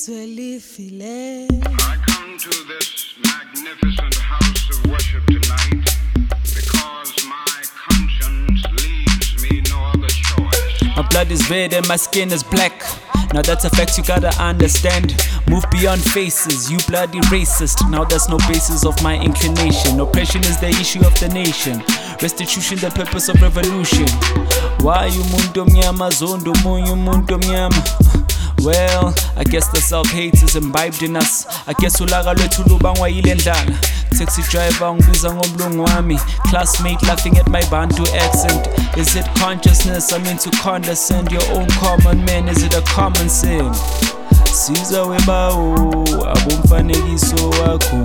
izwe lifile I come to this magnificent house of worship tonight because my conscience leaves me no other choice. My blood is red and my skin is black. Now that's a fact you gotta understand. Move beyond faces, you bloody racist. Now there's no basis of my inclination. Oppression is the issue of the nation. Restitution, the purpose of revolution. Why umuntu omnyama zondo munye umuntu omnyama? Well, I guess the self-hate is imbibed in us. I guess ulaka lwethu lubangwa yile ndlala. Taxi driver ngibiza ngomlungu wami. Classmate laughing at my Bantu accent. Is it consciousness? I mean to condescend your own common man. Is it a common sin? Siza webawo abomfanekiso wakho.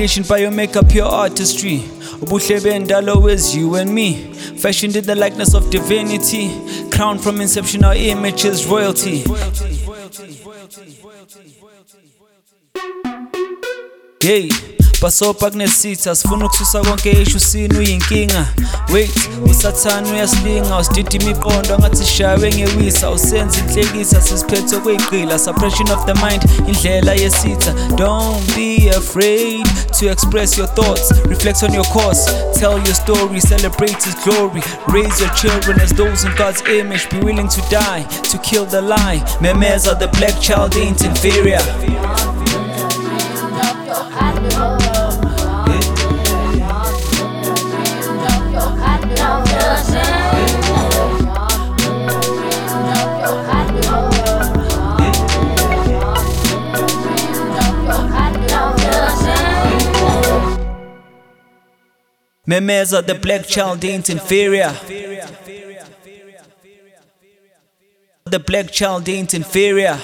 Creation by your makeup, your artistry. Ubuhle bendalo is you and me. Fashioned in the likeness of divinity. Crowned from inception, our image is royalty. Hey, basopa kunesitha sifuna ukususa konke ishu sini uyinkinga wait usathane uyasilinga usidida imiqondo angathi shawe ngewisa. Usenza inhlekisa sisiphethwe kweyiqila suppression of the mind indlela yesitha. Don't be afraid to express your thoughts. Reflect on your course. Tell your story celebrate his glory. Raise your children as those in god's image. Be willing to die to kill the lie. Memeza the black child ain't inferior Memeza the black child ain't inferior. The black child ain't inferior.